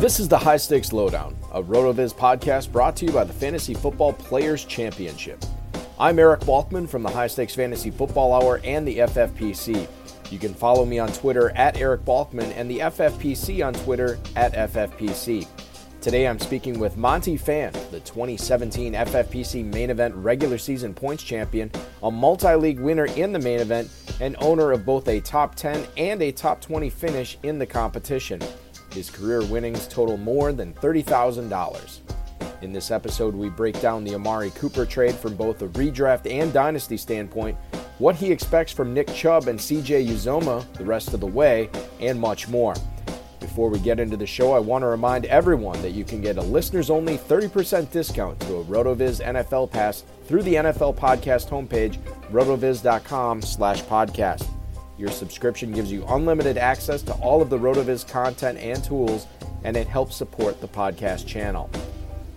This is the High Stakes Lowdown, a RotoViz podcast brought to you by the Fantasy Football Players Championship. I'm Eric Balkman from the High Stakes Fantasy Football Hour and the FFPC. You can follow me on Twitter at Eric Balkman and the FFPC on Twitter at FFPC. Today I'm speaking with Monty Phan, the 2017 FFPC main event regular season points champion, a multi league winner in the main event, and owner of both a top 10 and a top 20 finish in the competition. His career winnings total more than $30,000. In this episode, we break down the Amari Cooper trade from both a redraft and dynasty standpoint, what he expects from Nick Chubb and CJ Uzomah the rest of the way, and much more. Before we get into the show, I want to remind everyone that you can get a listeners only 30% discount to a RotoViz NFL pass through the NFL podcast homepage, rotoviz.com slash podcast. Your subscription gives you unlimited access to all of the RotoViz content and tools, and it helps support the podcast channel.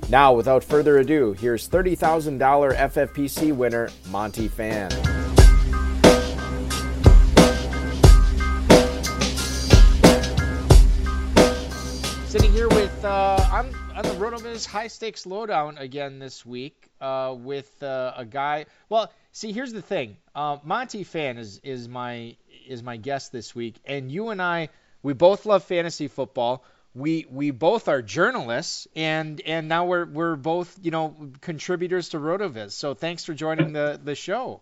Now, without further ado, here's $30,000 FFPC winner, Monty Phan. Sitting here with, uh, I'm on the RotoViz high stakes lowdown again this week uh, with uh, a guy. Well, see, here's the thing. Uh, Monty Phan is is my is my guest this week, and you and I, we both love fantasy football. We we both are journalists, and and now we're we're both you know contributors to RotoViz. So thanks for joining the the show.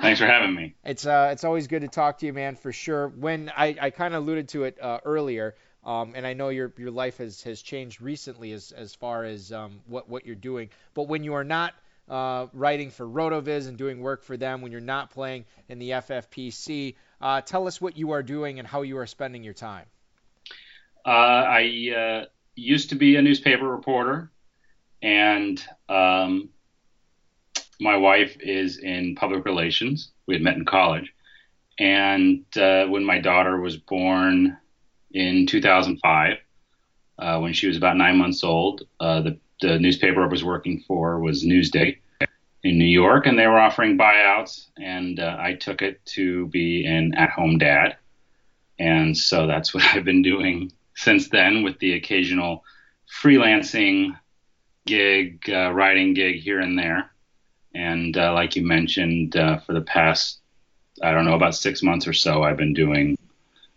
Thanks for having me. It's uh it's always good to talk to you, man, for sure. When I I kind of alluded to it uh, earlier. Um, and I know your your life has, has changed recently as as far as um, what what you're doing. But when you are not uh, writing for Rotoviz and doing work for them, when you're not playing in the FFPC, uh, tell us what you are doing and how you are spending your time. Uh, I uh, used to be a newspaper reporter, and um, my wife is in public relations. We had met in college, and uh, when my daughter was born in 2005 uh, when she was about nine months old. The, the newspaper I was working for was Newsday, in New York, and they were offering buyouts, and uh, I took it to be an at-home dad, and so that's what I've been doing since then, with the occasional freelancing gig, uh, writing gig here and there, and uh, like you mentioned, uh, for the past I don't know about six months or so, I've been doing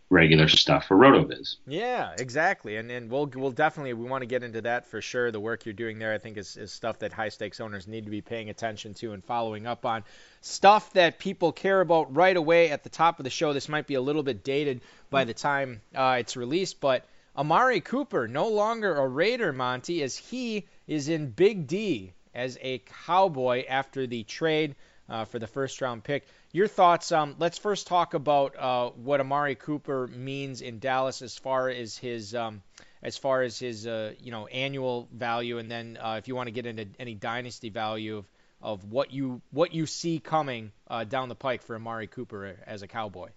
regular stuff for RotoViz. Yeah, exactly, and and we'll we'll definitely we want to get into that for sure. The work you're doing there, I think, is, is stuff that high stakes owners need to be paying attention to and following up on. Stuff that people care about right away at the top of the show. This might be a little bit dated by the time uh, it's released, but Amari Cooper no longer a Raider, Monty, as he is in Big D as a Cowboy after the trade uh, for the first round pick. Your thoughts? Um, let's first talk about uh, what Amari Cooper means in Dallas as far as his um, as far as his uh, you know annual value, and then uh, if you want to get into any dynasty value of, of what you what you see coming uh, down the pike for Amari Cooper as a Cowboy.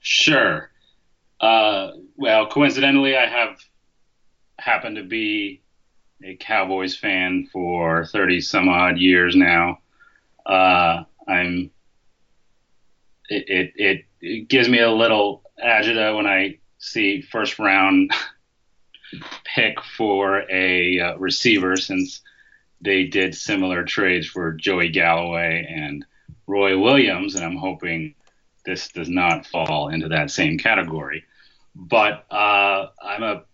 Sure. Uh, well, coincidentally, I have happened to be a Cowboys fan for 30 some odd years now. Uh, I'm it, it, it, gives me a little agita when I see first round pick for a uh, receiver since they did similar trades for Joey Galloway and Roy Williams, and I'm hoping this does not fall into that same category. But uh, I'm a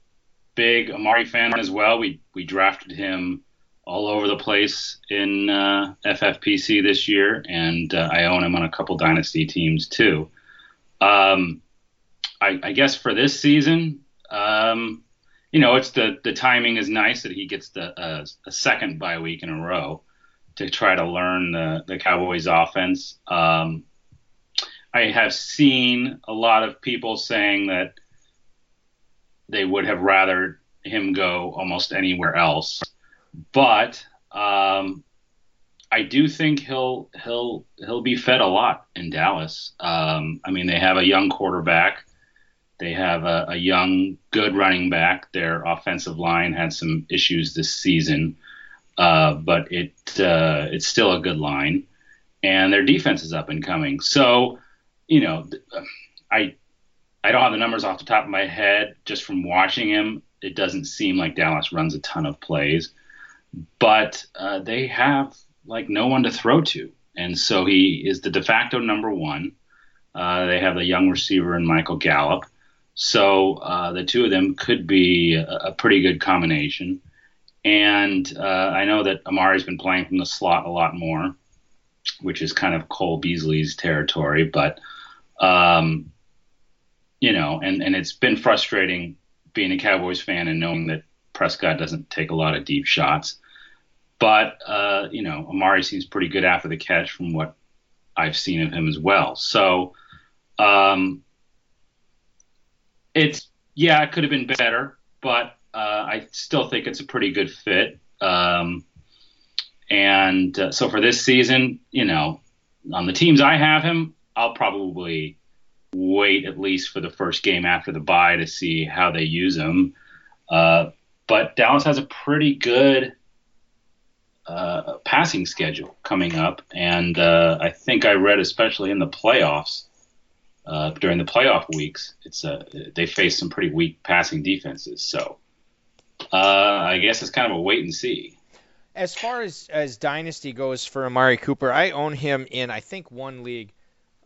big Amari fan as well. We we drafted him all over the place in uh, FFPC this year, and uh, I own him on a couple dynasty teams too. Um, I, I, guess for this season, um, you know, it's the the timing is nice that he gets the uh, a second bye week in a row to try to learn the the Cowboys offense. Um, I have seen a lot of people saying that they would have rather him go almost anywhere else but um, I do think he'll he'll he'll be fed a lot in Dallas. Um, I mean, they have a young quarterback. They have a, a, young, good running back. Their offensive line had some issues this season, uh, but it uh, it's still a good line, and their defense is up and coming. So, you know, I I don't have the numbers off the top of my head. Just from watching him, it doesn't seem like Dallas runs a ton of plays but uh, they have like no one to throw to, and so he is the de facto number one. Uh, they have a young receiver in Michael Gallup, so uh, the two of them could be a, a pretty good combination. And uh, I know that Amari's been playing from the slot a lot more, which is kind of Cole Beasley's territory, but um, you know, and and it's been frustrating being a Cowboys fan and knowing that Prescott doesn't take a lot of deep shots. But uh, you know, Amari seems pretty good after the catch from what I've seen of him as well. So um, it's yeah, it could have been better, but uh, I still think it's a pretty good fit. Um, and uh, so for this season, you know, on the teams I have him, I'll probably wait at least for the first game after the bye to see how they use him. Uh, but Dallas has a pretty good uh, passing schedule coming up, and uh, I think I read, especially in the playoffs, uh, during the playoff weeks, it's uh, they face some pretty weak passing defenses. So uh, I guess it's kind of a wait and see. As far as as dynasty goes for Amari Cooper, I own him in I think one league.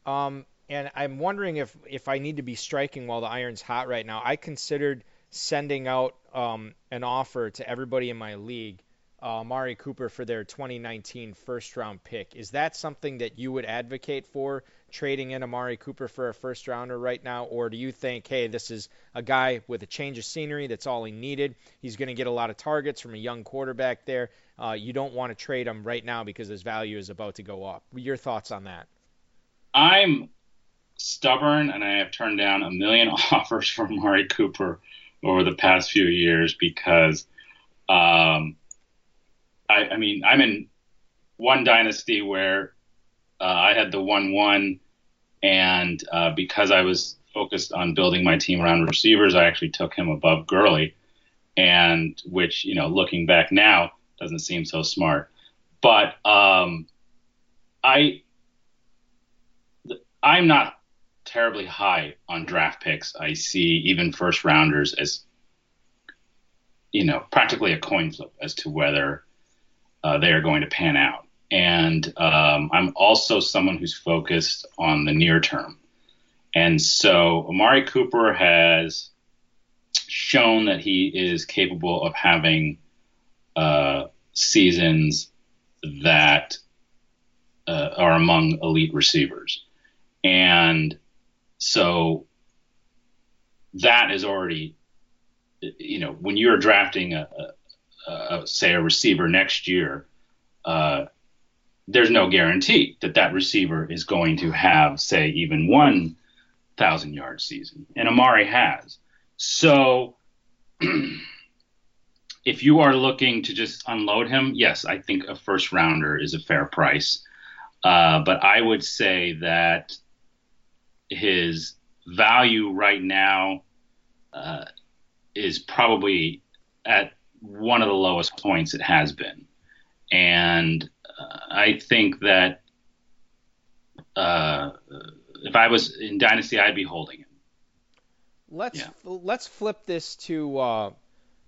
Um, and I'm wondering if if I need to be striking while the iron's hot right now. I considered sending out um, an offer to everybody in my league uh, Amari Cooper for their 2019 first round pick. Is that something that you would advocate for, trading in Amari Cooper for a first rounder right now? Or do you think, hey, this is a guy with a change of scenery, that's all he needed? He's going to get a lot of targets from a young quarterback there. Uh, you don't want to trade him right now because his value is about to go up. Your thoughts on that? I'm stubborn and I have turned down a million offers for Amari Cooper over the past few years because. Um, I, I mean, I'm in one dynasty where uh, I had the one one, and uh, because I was focused on building my team around receivers, I actually took him above Gurley, and which you know, looking back now, doesn't seem so smart. But um, I I'm not terribly high on draft picks. I see even first rounders as you know practically a coin flip as to whether uh, they are going to pan out. And um, I'm also someone who's focused on the near term. And so Amari Cooper has shown that he is capable of having uh, seasons that uh, are among elite receivers. And so that is already, you know, when you're drafting a, a, a say a receiver next year, uh, there's no guarantee that that receiver is going to have, say, even one thousand yard season, and Amari has. So, if you are looking to just unload him, yes, I think a first rounder is a fair price. Uh, but I would say that his value right now uh, is probably at one of the lowest points it has been. And uh, I think that uh, if I was in Dynasty, I'd be holding him. Let's yeah. let's flip this to uh,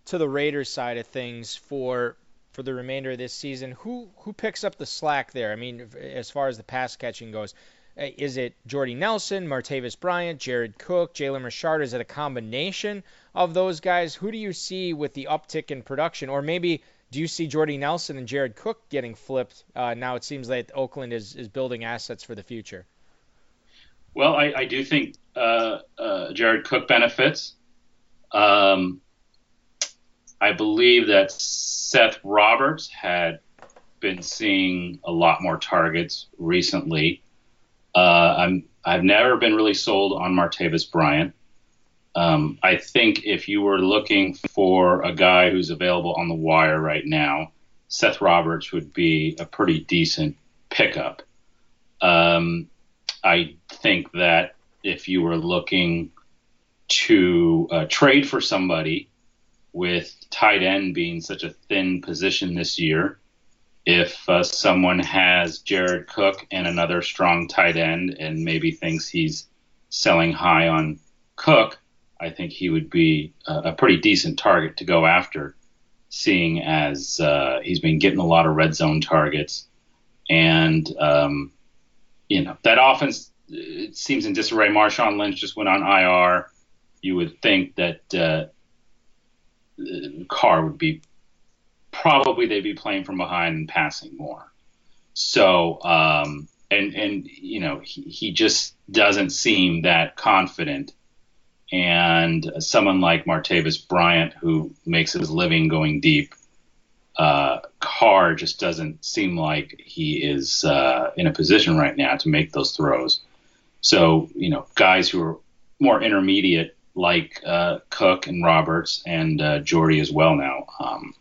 to the Raiders side of things for for the remainder of this season. Who who picks up the slack there? I mean, as far as the pass catching goes, is it Jordy Nelson, Martavis Bryant, Jared Cook, Jalen Richard? Is it a combination of those guys? Who do you see with the uptick in production, or maybe do you see Jordy Nelson and Jared Cook getting flipped? Uh, now it seems that Oakland is, is building assets for the future. Well, I, I do think uh, uh, Jared Cook benefits. Um, I believe that Seth Roberts had been seeing a lot more targets recently. Uh, I'm I've never been really sold on Martavis Bryant. Um, I think if you were looking for a guy who's available on the wire right now, Seth Roberts would be a pretty decent pickup. Um, I think that if you were looking to uh, trade for somebody with tight end being such a thin position this year, if uh, someone has Jared Cook and another strong tight end and maybe thinks he's selling high on Cook, I think he would be a, a pretty decent target to go after, seeing as uh, he's been getting a lot of red zone targets. And, um, you know, that offense it seems in disarray. Marshawn Lynch just went on IR. You would think that uh, Carr would be probably they'd be playing from behind and passing more. So, um, and and you know, he, he just doesn't seem that confident and someone like Martavis Bryant, who makes his living going deep, uh, Carr just doesn't seem like he is uh, in a position right now to make those throws. So, you know, guys who are more intermediate, like uh, Cook and Roberts and uh, Jordy as well now, um,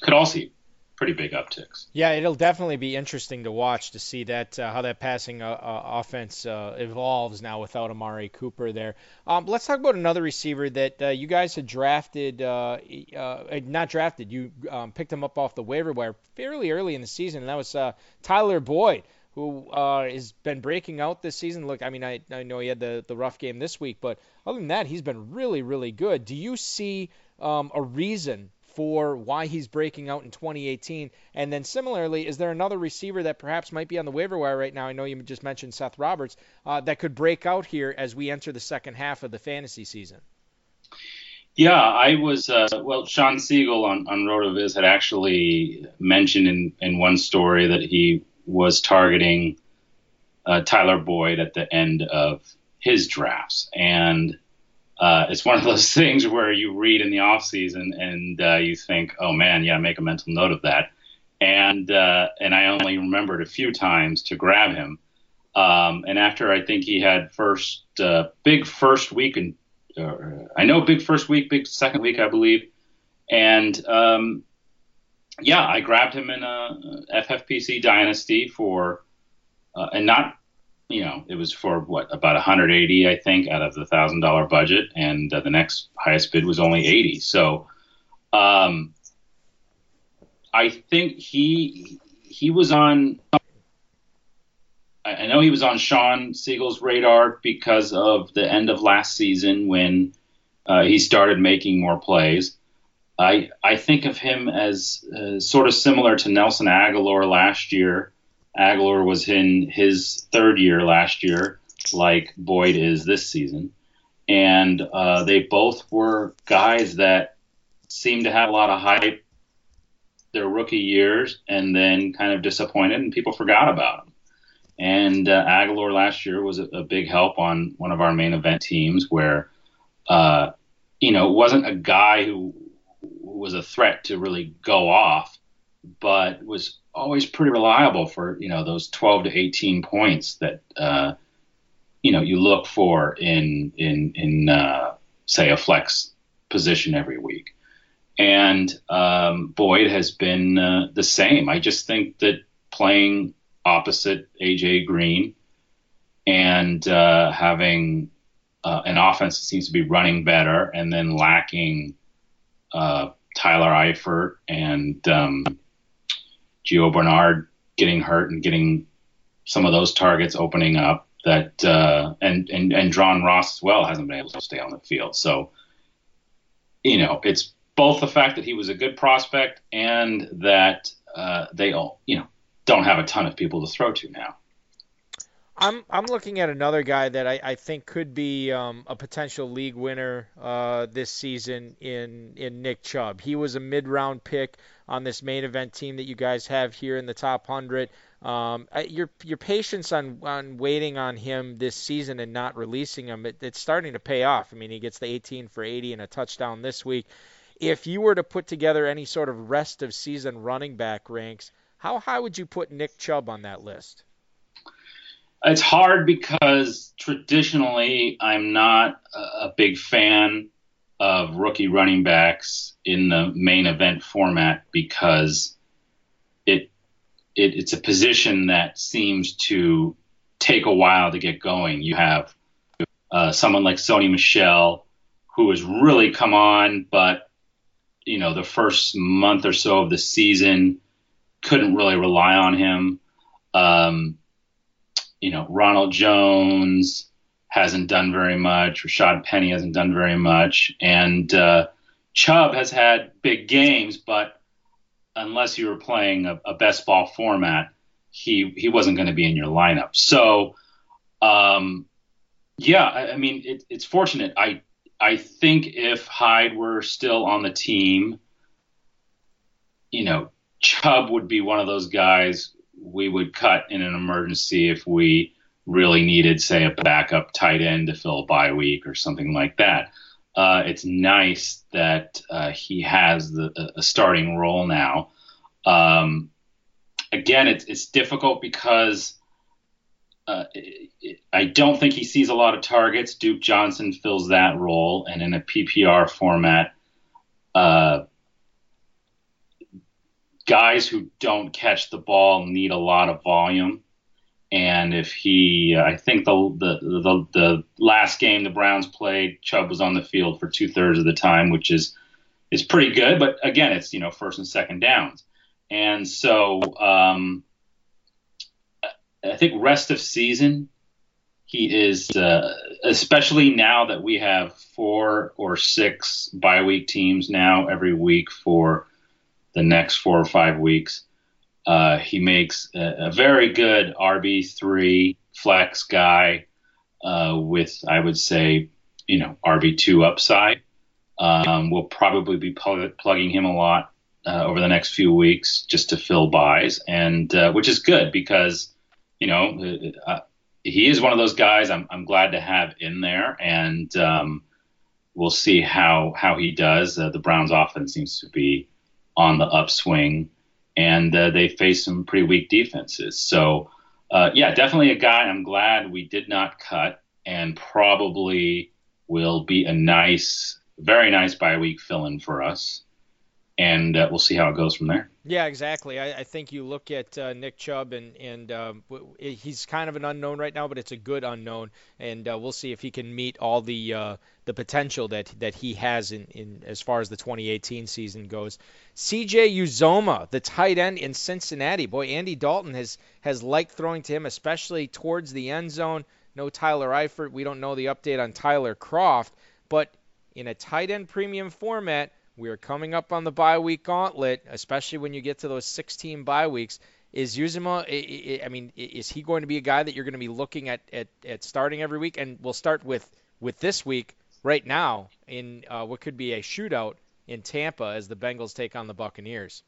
could all see pretty big upticks. Yeah, it'll definitely be interesting to watch to see that uh, how that passing uh, uh, offense uh, evolves now without Amari Cooper there. Um, let's talk about another receiver that uh, you guys had drafted, uh, not drafted, you um, picked him up off the waiver wire fairly early in the season, and that was Tyler Boyd. Who has been breaking out this season? Look, I mean, I, I know he had the, the rough game this week, but other than that, he's been really, really good. Do you see um, a reason for why he's breaking out in 2018? And then similarly, is there another receiver that perhaps might be on the waiver wire right now? I know you just mentioned Seth Roberts uh, that could break out here as we enter the second half of the fantasy season. Yeah, I was uh, well. Shawn Siegele on on Rotoviz had actually mentioned in in one story that he was targeting uh, Tyler Boyd at the end of his drafts, and uh, it's one of those things where you read in the off season and uh, you think, oh man, yeah, make a mental note of that. And uh, and I only remembered a few times to grab him. Um, and after I think he had first uh, big first week and I know big first week, big second week, I believe. And um, yeah, I grabbed him in a FFPC Dynasty for uh, and not you know, it was for what about 180, I think, out of the thousand dollar budget, and uh, the next highest bid was only 80. So, um, I think he he was on I know he was on Shawn Siegele's radar because of the end of last season when uh, he started making more plays. I I think of him as uh, sort of similar to Nelson Agholor last year. Agholor was in his third year last year, like Boyd is this season, and uh, they both were guys that seemed to have a lot of hype their rookie years, and then kind of disappointed, and people forgot about them. And uh, Agholor last year was a, a, big help on one of our main event teams, where uh, you know it wasn't a guy who was a threat to really go off, but was always pretty reliable for you know those 12 to 18 points that uh, you know you look for in in in uh, say a flex position every week. And um, Boyd has been uh, the same. I just think that playing opposite AJ Green and uh, having uh, an offense that seems to be running better, and then lacking uh, Tyler Eifert and um, Gio Bernard getting hurt and getting some of those targets opening up. That uh, and and and John Ross as well hasn't been able to stay on the field. So you know it's both the fact that he was a good prospect and that uh, they all you know don't have a ton of people to throw to now. I'm I'm looking at another guy that I, I think could be um, a potential league winner uh, this season in in Nick Chubb. He was a mid round pick on this main event team that you guys have here in the top hundred. Um, your your patience on on waiting on him this season and not releasing him, it, it's starting to pay off. I mean, he gets the 18 for 80 and a touchdown this week. If you were to put together any sort of rest of season running back ranks, how high would you put Nick Chubb on that list? It's hard because traditionally I'm not a big fan of rookie running backs in the main event format because it, it it's a position that seems to take a while to get going. You have uh, someone like Sony Michel who has really come on, but you know the first month or so of the season couldn't really rely on him. Um, you know, Ronald Jones hasn't done very much. Rashaad Penny hasn't done very much, and uh, Chubb has had big games, but unless you were playing a, a best ball format, he he wasn't going to be in your lineup. So, um, yeah, I, I mean, it, it's fortunate. I I think if Hyde were still on the team, you know, Chubb would be one of those guys we would cut in an emergency if we really needed, say, a backup tight end to fill a bye week or something like that. Uh, it's nice that uh, he has the, a starting role now. Um, again, it's, it's difficult because uh, it, it, I don't think he sees a lot of targets. Duke Johnson fills that role, and in a PPR format, uh, guys who don't catch the ball need a lot of volume. And if he, I think the, the the the last game the Browns played, Chubb was on the field for two thirds of the time, which is is pretty good. But again, it's you know first and second downs, and so um, I think rest of season he is, uh, especially now that we have four or six bye week teams now every week for the next four or five weeks. Uh, he makes a, a, very good RB3 flex guy uh, with, I would say, you know, RB2 upside. Um, we'll probably be plug- plugging him a lot uh, over the next few weeks just to fill byes, and uh, which is good because, you know, uh, he is one of those guys I'm, I'm glad to have in there, and um, we'll see how how he does. Uh, the Browns' offense seems to be on the upswing, and uh, they face some pretty weak defenses. So, uh, yeah, definitely a guy I'm glad we did not cut, and probably will be a nice, very nice bye week fill in for us. And uh, we'll see how it goes from there. Yeah, exactly. I, I think you look at uh, Nick Chubb, and and um, he's kind of an unknown right now, but it's a good unknown, and uh, we'll see if he can meet all the uh, the potential that that he has in, in as far as the 2018 season goes. C.J. Uzomah, the tight end in Cincinnati, boy, Andy Dalton has has liked throwing to him, especially towards the end zone. No Tyler Eifert. We don't know the update on Tyler Kroft, but in a tight end premium format we are coming up on the bye week gauntlet, especially when you get to those 16 bye weeks. Is Uzomah, I mean, is he going to be a guy that you're going to be looking at, at, at starting every week? And we'll start with, with this week right now in uh, what could be a shootout in Tampa as the Bengals take on the Buccaneers.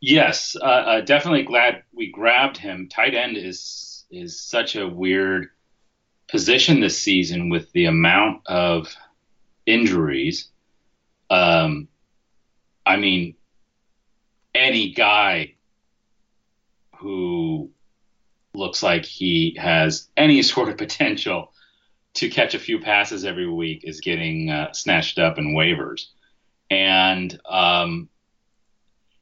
Yes, uh, uh, definitely glad we grabbed him. Tight end is is such a weird position this season with the amount of injuries um, I mean, any guy who looks like he has any sort of potential to catch a few passes every week is getting uh, snatched up in waivers. And um,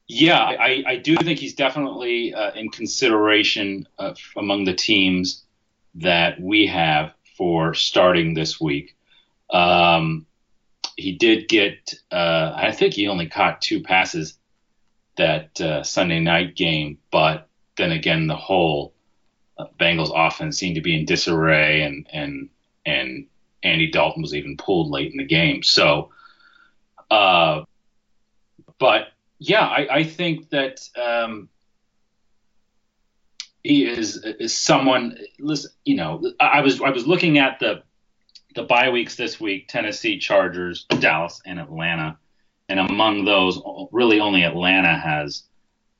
yeah, I, I, do think he's definitely uh, in consideration uh, among the teams that we have for starting this week. Um, he did get, uh, I think he only caught two passes that uh, Sunday night game, but then again, the whole uh, Bengals offense seemed to be in disarray, and and and Andy Dalton was even pulled late in the game. So, uh, but yeah, I, I think that um, he is is someone. Listen, you know, I was I was looking at the the bye weeks this week Tennessee, Chargers, Dallas, and Atlanta. And among those, really only Atlanta has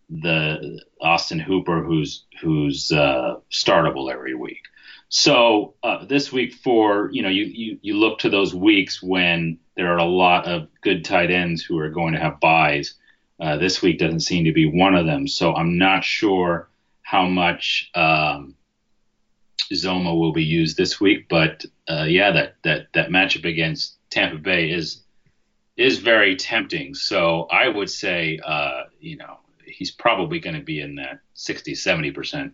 the Austin Hooper, who's who's uh, startable every week. So uh, this week, for you know, you, you you look to those weeks when there are a lot of good tight ends who are going to have byes. Uh, this week doesn't seem to be one of them. So I'm not sure how much um, Zoma will be used this week. But uh, yeah, that that that matchup against Tampa Bay is is very tempting. So I would say, uh, you know, he's probably going to be in that 60, 70 percent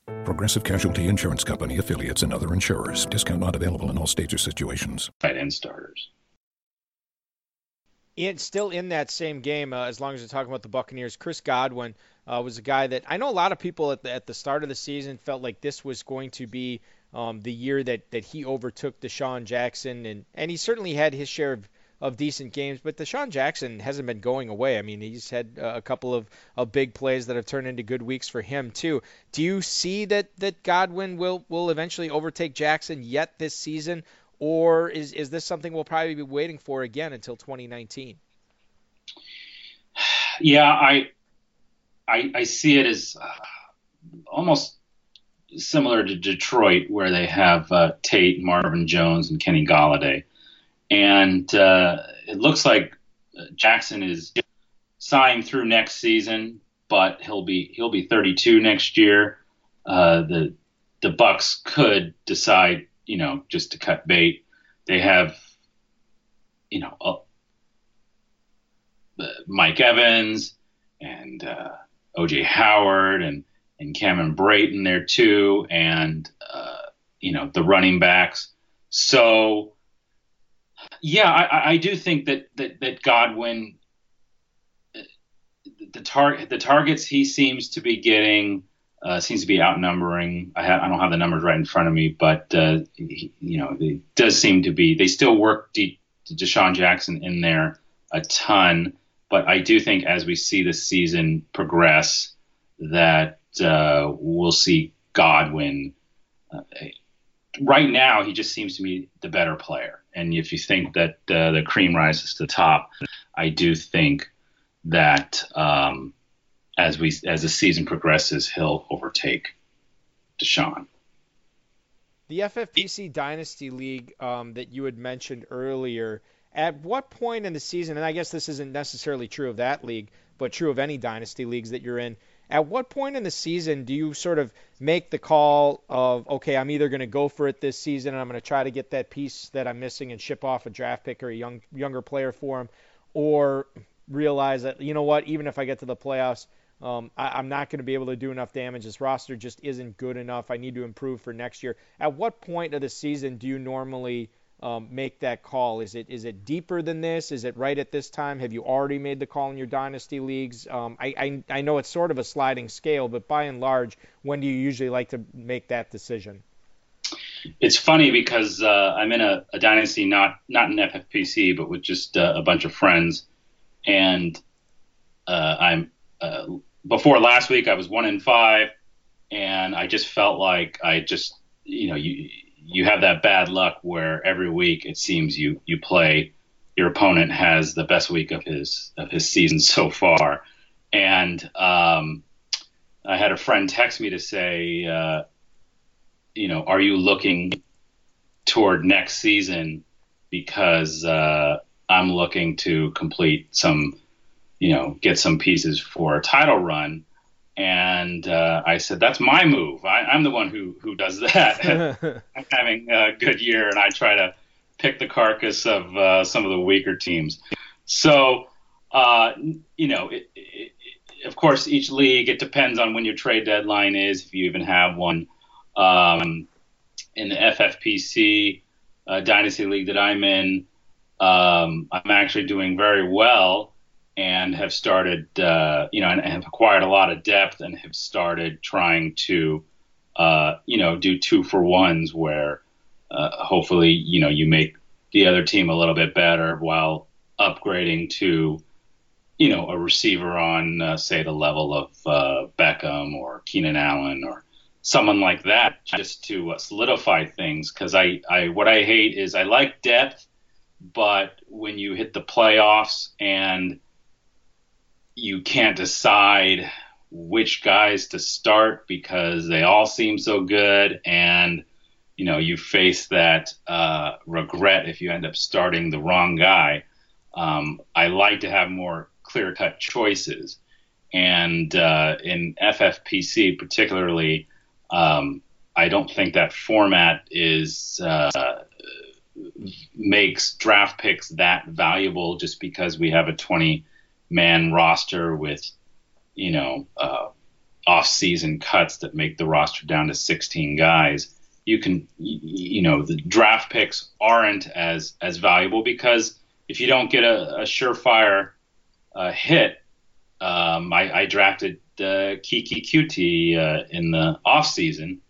Progressive Casualty Insurance Company affiliates and other insurers. Discount not available in all states or situations. Tight end starters. It's still in that same game, uh, as long as we're talking about the Buccaneers, Chris Godwin uh, was a guy that I know a lot of people at the, at the start of the season felt like this was going to be um, the year that, that he overtook DeSean Jackson, and, and he certainly had his share of of decent games. But DeSean Jackson hasn't been going away. I mean, he's had uh, a couple of, of big plays that have turned into good weeks for him too. Do you see that that Godwin will will eventually overtake Jackson yet this season, or is is this something we'll probably be waiting for again until 2019? Yeah, I I, I see it as uh, almost similar to Detroit, where they have uh, Tate, Marvin Jones, and Kenny Golladay and uh, it looks like Jackson is signed through next season, but he'll be he'll be 32 next year. Uh, the the Bucs could decide, you know, just to cut bait. They have, you know, uh, Mike Evans and uh, OJ Howard and and Cameron Brayton there too, and uh, you know the running backs. So yeah, I, I do think that that, that Godwin, the tar- the targets he seems to be getting uh, seems to be outnumbering. I, ha- I don't have the numbers right in front of me, but uh, he, you know, it does seem to be. They still work De- DeSean Jackson in there a ton, but I do think as we see the season progress, that uh, we'll see Godwin. Uh, right now, he just seems to be the better player. And if you think that uh, the cream rises to the top, I do think that um, as we as the season progresses, he'll overtake DeSean. The FFPC Dynasty League um, that you had mentioned earlier. At what point in the season, and I guess this isn't necessarily true of that league, but true of any dynasty leagues that you're in, at what point in the season do you sort of make the call of, okay, I'm either going to go for it this season and I'm going to try to get that piece that I'm missing and ship off a draft pick or a young younger player for him, or realize that you know what, even if I get to the playoffs, um, I, am not going to be able to do enough damage. This roster just isn't good enough. I need to improve for next year. At what point of the season do you normally um, make that call? Is it is it deeper than this? Is it right at this time? Have you already made the call in your dynasty leagues? Um, I, I I know it's sort of a sliding scale, but by and large, when do you usually like to make that decision? It's funny because uh, I'm in a, a, dynasty, not not in FFPC, but with just uh, a bunch of friends, and uh, I'm uh, before last week I was one in five, and I just felt like I just you know you you have that bad luck where every week it seems you you play your opponent has the best week of his of his season so far, and um, I had a friend text me to say, uh, you know, are you looking toward next season because uh, I'm looking to complete some you know, get some pieces for a title run. And uh, I said, that's my move. I, am the one who, who does that. I'm having a good year, and I try to pick the carcass of uh, some of the weaker teams. So, uh, you know, it, it, of course, each league, it depends on when your trade deadline is, if you even have one. Um, in the FFPC uh, Dynasty League that I'm in, um, I'm actually doing very well and have started, uh, you know, and, and, have acquired a lot of depth and have started trying to, uh, you know, do two for ones where uh, hopefully, you know, you make the other team a little bit better while upgrading to, you know, a receiver on, uh, say, the level of uh, Beckham or Keenan Allen or someone like that, just to uh, solidify things. Because I, I, what I hate is I like depth, but when you hit the playoffs and you can't decide which guys to start because they all seem so good and you know you face that uh, regret if you end up starting the wrong guy. Um, i like to have more clear cut choices. And uh, in ffpc particularly um, i don't think that format is uh, makes draft picks that valuable just because we have a 20 man roster with, you know, uh, off-season cuts that make the roster down to 16 guys, you can, you know, the draft picks aren't as as valuable because if you don't get a, a surefire uh, hit, um, I, I, drafted uh, Keke Coutee uh, in the off season,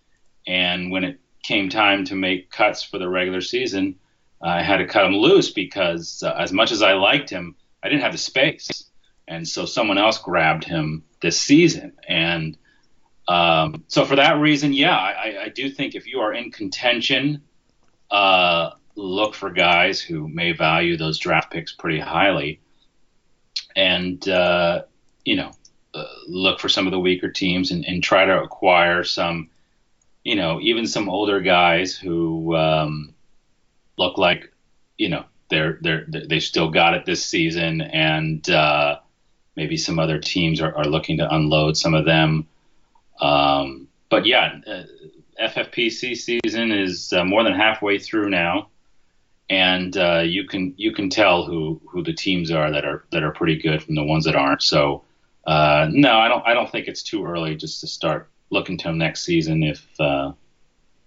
and when it came time to make cuts for the regular season, I had to cut him loose because uh, as much as I liked him, I didn't have the space and so someone else grabbed him this season. And um, so for that reason, yeah, I, I, do think if you are in contention, uh, look for guys who may value those draft picks pretty highly, and uh, you know, uh, look for some of the weaker teams and, and, try to acquire some, you know, even some older guys who um, look like, you know, they're they're they still got it this season and uh, maybe some other teams are, are looking to unload some of them. Um, but yeah, uh, FFPC season is uh, more than halfway through now, and uh, you can you can tell who who the teams are that are that are pretty good from the ones that aren't. So uh, no, I don't I don't think it's too early just to start looking to next season if uh,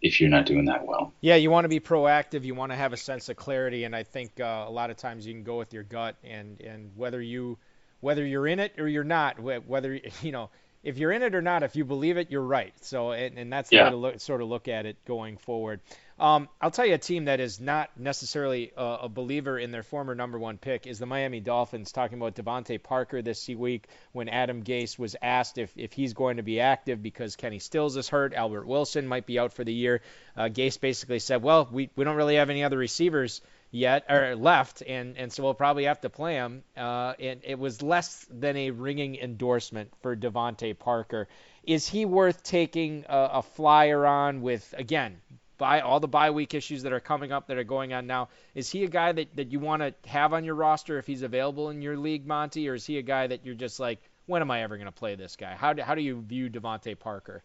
if you're not doing that well. Yeah, you want to be proactive. You want to have a sense of clarity, and I think uh, a lot of times you can go with your gut and and whether you whether you're in it or you're not, whether you know if you're in it or not, if you believe it, you're right. So, and, and that's the yeah. way to look, sort of look at it going forward. Um, I'll tell you a team that is not necessarily a, a, believer in their former number one pick is the Miami Dolphins. Talking about DeVante Parker this week when Adam Gase was asked if, if he's going to be active because Kenny Stills is hurt, Albert Wilson might be out for the year. Uh, Gase basically said, "Well, we, we don't really have any other receivers." Yet or left, and and so we'll probably have to play him. Uh, and it was less than a ringing endorsement for DeVante Parker. Is he worth taking a, a flyer on with again? By all the bye week issues that are coming up that are going on now, is he a guy that, that you want to have on your roster if he's available in your league, Monty, or is he a guy that you're just like, when am I ever going to play this guy? How do, how do you view DeVante Parker?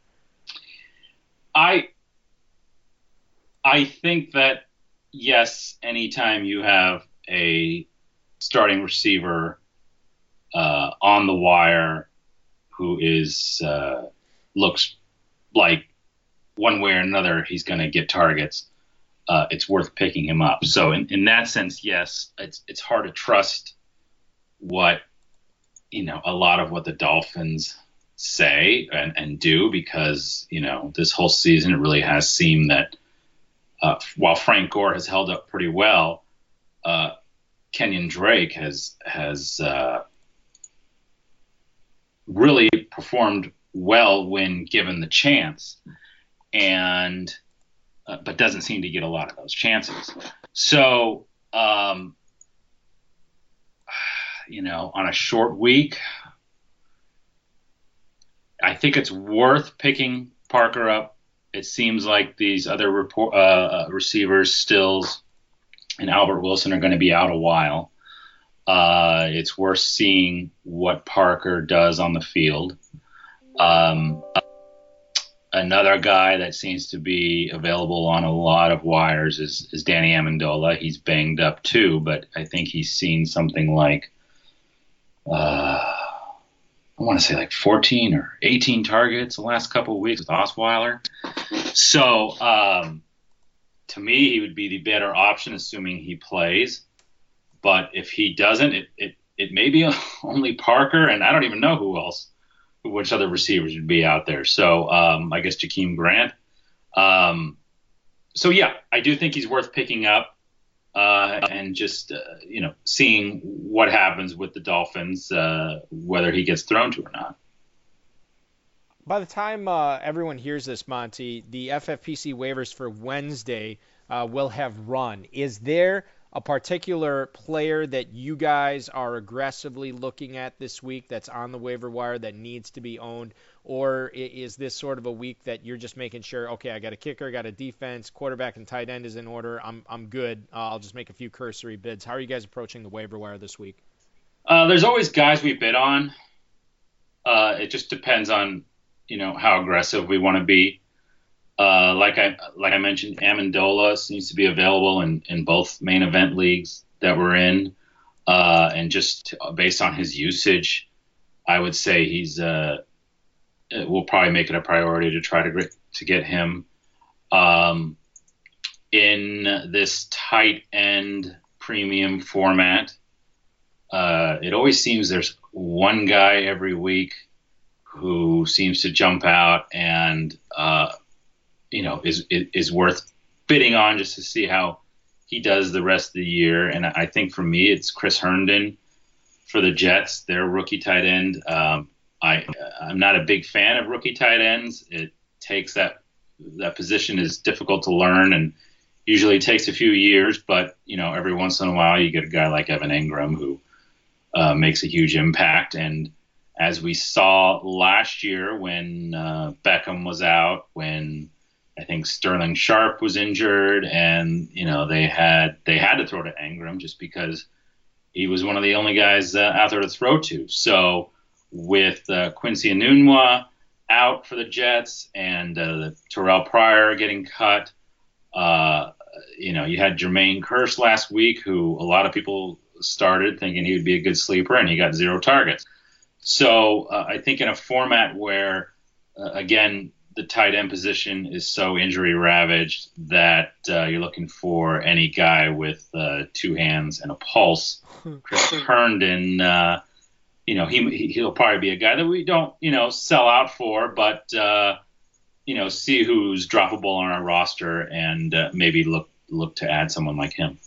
I I think that yes, anytime you have a starting receiver uh, on the wire who is uh, looks like one way or another he's going to get targets, uh, it's worth picking him up. So in, in that sense, yes, it's it's hard to trust what you know a lot of what the Dolphins say and, and do because you know this whole season it really has seemed that uh, while Frank Gore has held up pretty well, uh, Kenyan Drake has has uh, really performed well when given the chance, and uh, but doesn't seem to get a lot of those chances. So, um, you know, on a short week, I think it's worth picking Parker up it seems like these other report, uh, receivers, Stills and Albert Wilson, are going to be out a while. Uh, it's worth seeing what Parker does on the field. Um, another guy that seems to be available on a lot of wires is, is Danny Amendola. He's banged up too, but I think he's seen something like uh, I want to say like 14 or 18 targets the last couple of weeks with Osweiler. So um, to me, he would be the better option, assuming he plays. But if he doesn't, it, it, it may be only Parker, and I don't even know who else, which other receivers would be out there. So um, I guess Jakeem Grant. Um, so yeah, I do think he's worth picking up uh, and just uh, you know seeing what happens with the Dolphins, uh, whether he gets thrown to or not. By the time uh, everyone hears this, Monty, the FFPC waivers for Wednesday uh, will have run. Is there a particular player that you guys are aggressively looking at this week that's on the waiver wire that needs to be owned? Or is this sort of a week that you're just making sure, okay, I got a kicker, got a defense, quarterback and tight end is in order, I'm, I'm good. Uh, I'll just make a few cursory bids. How are you guys approaching the waiver wire this week? Uh, there's always guys we bid on. Uh, it just depends on, you know, how aggressive we want to be. Uh, like I like I mentioned, Amendola seems to be available in, in both main event leagues that we're in, uh, and just based on his usage, I would say he's uh, we'll probably make it a priority to try to to get him. Um, in this tight end premium format, uh, it always seems there's one guy every week who seems to jump out and uh, you know is is worth bidding on just to see how he does the rest of the year. And I think for me, it's Chris Herndon for the Jets, their rookie tight end. Um, I I'm not a big fan of rookie tight ends. It takes that that position is difficult to learn and usually takes a few years. But you know, every once in a while, you get a guy like Evan Engram who uh, makes a huge impact. And as we saw last year when uh, Beckham was out, when I think Sterling Sharp was injured, and you know they had they had to throw to Engram just because he was one of the only guys uh, out there to throw to. So with uh, Quincy Enunwa out for the Jets and uh, Terrell Pryor getting cut, uh, you know you had Jermaine Kearse last week, who a lot of people started thinking he would be a good sleeper, and he got zero targets. So uh, I think in a format where uh, again the tight end position is so injury ravaged that uh, you're looking for any guy with uh, two hands and a pulse. Chris Herndon, uh, you know, he he'll probably be a guy that we don't, you know, sell out for, but uh, you know, see who's droppable on our roster and uh, maybe look look to add someone like him.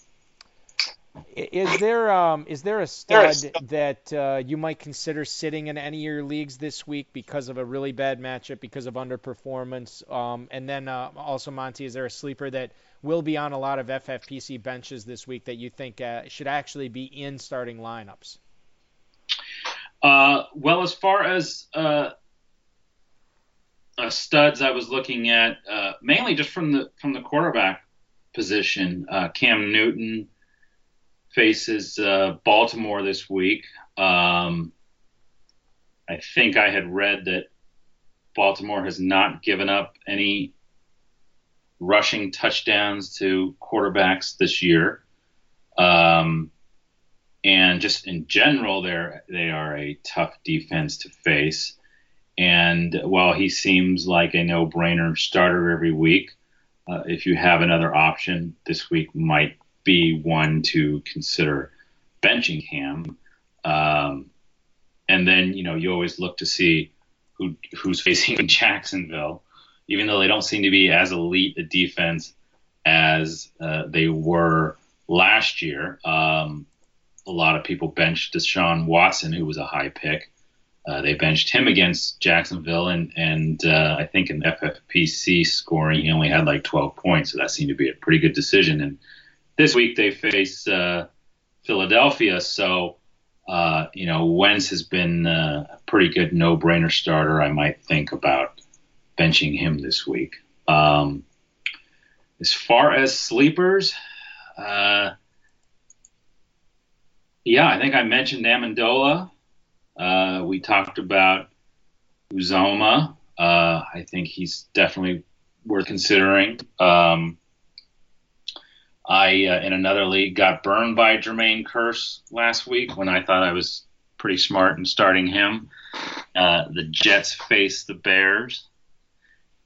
Is there um, is there a stud that uh, you might consider sitting in any of your leagues this week because of a really bad matchup, because of underperformance? Um, and then uh, also, Monty, is there a sleeper that will be on a lot of FFPC benches this week that you think uh, should actually be in starting lineups? Uh, well, as far as uh, uh, studs, I was looking at mainly just from the from the quarterback position. Cam Newton faces uh, Baltimore this week. Um, I think I had read that Baltimore has not given up any rushing touchdowns to quarterbacks this year. Um, and just in general, they're they are a tough defense to face. And while he seems like a no-brainer starter every week, uh, if you have another option, this week might be one to consider benching him. Um, and then you know you always look to see who who's facing Jacksonville, even though they don't seem to be as elite a defense as uh, they were last year. Um, a lot of people benched Deshaun Watson, who was a high pick. Uh, they benched him against Jacksonville, and and uh, I think in FFPC scoring he only had like 12 points, so that seemed to be a pretty good decision. And this week they face uh, Philadelphia, so uh, you know Wentz has been uh, a pretty good no-brainer starter. I might think about benching him this week. Um, as far as sleepers, uh, yeah, I think I mentioned Amendola. Uh, we talked about Uzomah. Uh, I think he's definitely worth considering. Um, I, uh, in another league, got burned by Jermaine Kearse last week when I thought I was pretty smart in starting him. Uh, the Jets face the Bears.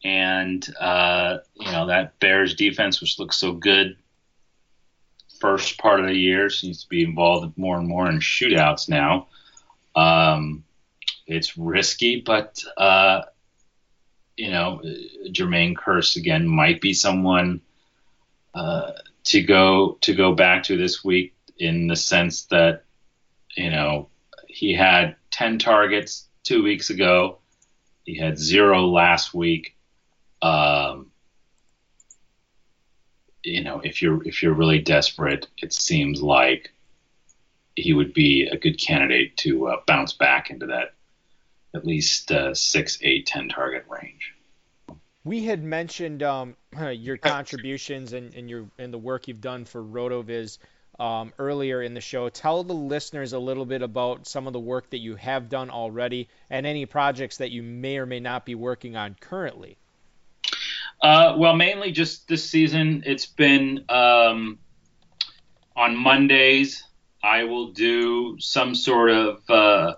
And, uh, you know, that Bears defense, which looks so good first part of the year, seems to be involved more and more in shootouts now. Um, it's risky, but, uh, you know, Jermaine Kearse, again, might be someone. To go to go back to this week in the sense that you know he had 10 targets two weeks ago. He had zero last week. Um, you know if you're if you're really desperate it seems like he would be a good candidate to uh, bounce back into that at least uh, six eight ten target range. We had mentioned um, your contributions and, and your and the work you've done for RotoViz um, earlier in the show. Tell the listeners a little bit about some of the work that you have done already and any projects that you may or may not be working on currently. Uh, well, mainly just this season. It's been um, on Mondays. I will do some sort of uh,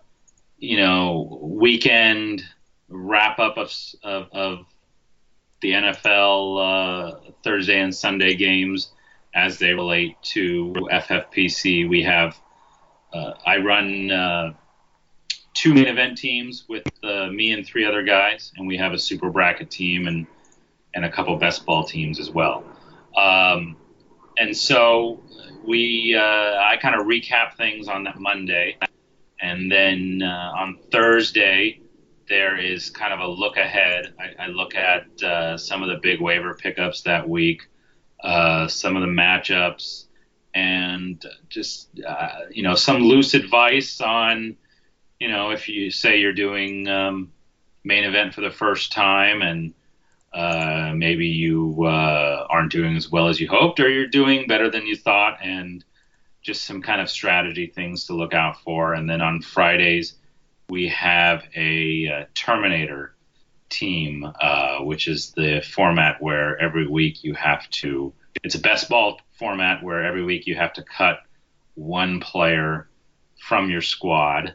you know weekend wrap up of, of, of the NFL uh, Thursday and Sunday games as they relate to FFPC. We have uh, I run uh, two main event teams with uh, me and three other guys, and we have a super bracket team and and a couple best ball teams as well. Um, and so we uh, I kind of recap things on that Monday, and then uh, on Thursday there is kind of a look ahead. I, I look at uh, some of the big waiver pickups that week, uh, some of the matchups, and just uh, you know some loose advice on you know if you say you're doing um, main event for the first time and uh, maybe you uh, aren't doing as well as you hoped, or you're doing better than you thought, and just some kind of strategy things to look out for. And then on Fridays we have a uh, Terminator team, uh, which is the format where every week you have to. It's a best ball format where every week you have to cut one player from your squad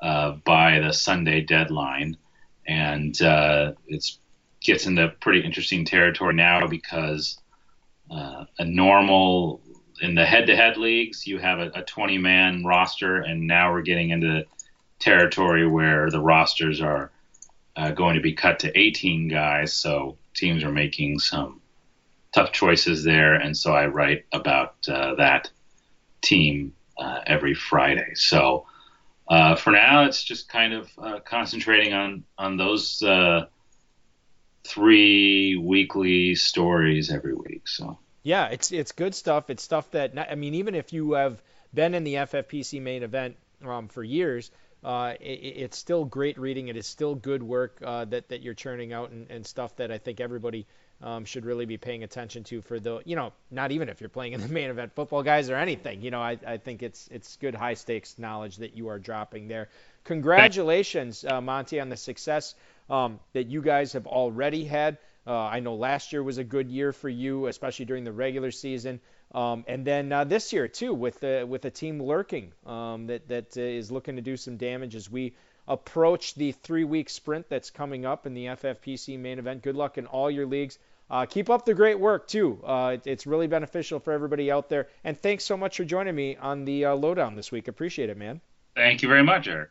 uh, by the Sunday deadline, and uh, it gets into pretty interesting territory now because uh, a normal in the head-to-head leagues you have a, a 20-man roster, and now we're getting into territory where the rosters are uh, going to be cut to 18 guys. So teams are making some tough choices there, and so I write about uh, that team uh, every Friday. So uh, for now, it's just kind of uh, concentrating on on those uh, three weekly stories every week. So yeah, it's it's good stuff. It's stuff that I mean, even if you have been in the FFPC main event um, for years. Uh, it, it's still great reading. It is still good work uh, that that you're churning out and, and stuff that I think everybody um, should really be paying attention to for the you know not even if you're playing in the main event football guys or anything. You know I, I think it's it's good high stakes knowledge that you are dropping there. Congratulations uh, Monty on the success um, that you guys have already had. Uh, I know last year was a good year for you especially during the regular season um, and then uh, this year too with the with a team lurking um, that that uh, is looking to do some damage as we approach the three week sprint that's coming up in the FFPC main event. Good luck in all your leagues. Uh, keep up the great work, too. Uh, it, it's really beneficial for everybody out there. And thanks so much for joining me on the uh, lowdown this week. Appreciate it, man. Thank you very much, Eric.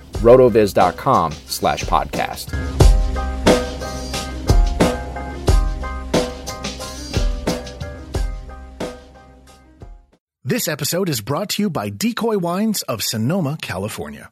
rotoviz.com slash podcast. This episode is brought to you by Decoy Wines of Sonoma, California.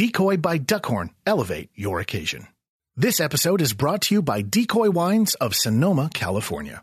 Decoy by Duckhorn elevate your occasion. This episode is brought to you by Decoy Wines of Sonoma, California.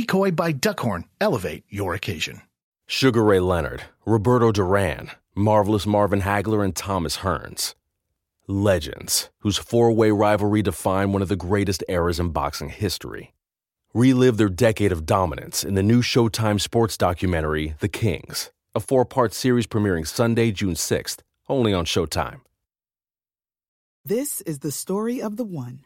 Decoy by Duckhorn elevate your occasion. Sugar Ray Leonard, Roberto Duran, Marvelous Marvin Hagler, and Thomas Hearns. Legends, whose four way rivalry defined one of the greatest eras in boxing history. Relive their decade of dominance in the new Showtime sports documentary, The Kings, a four part series premiering Sunday, June 6th, only on Showtime. This is the story of the one.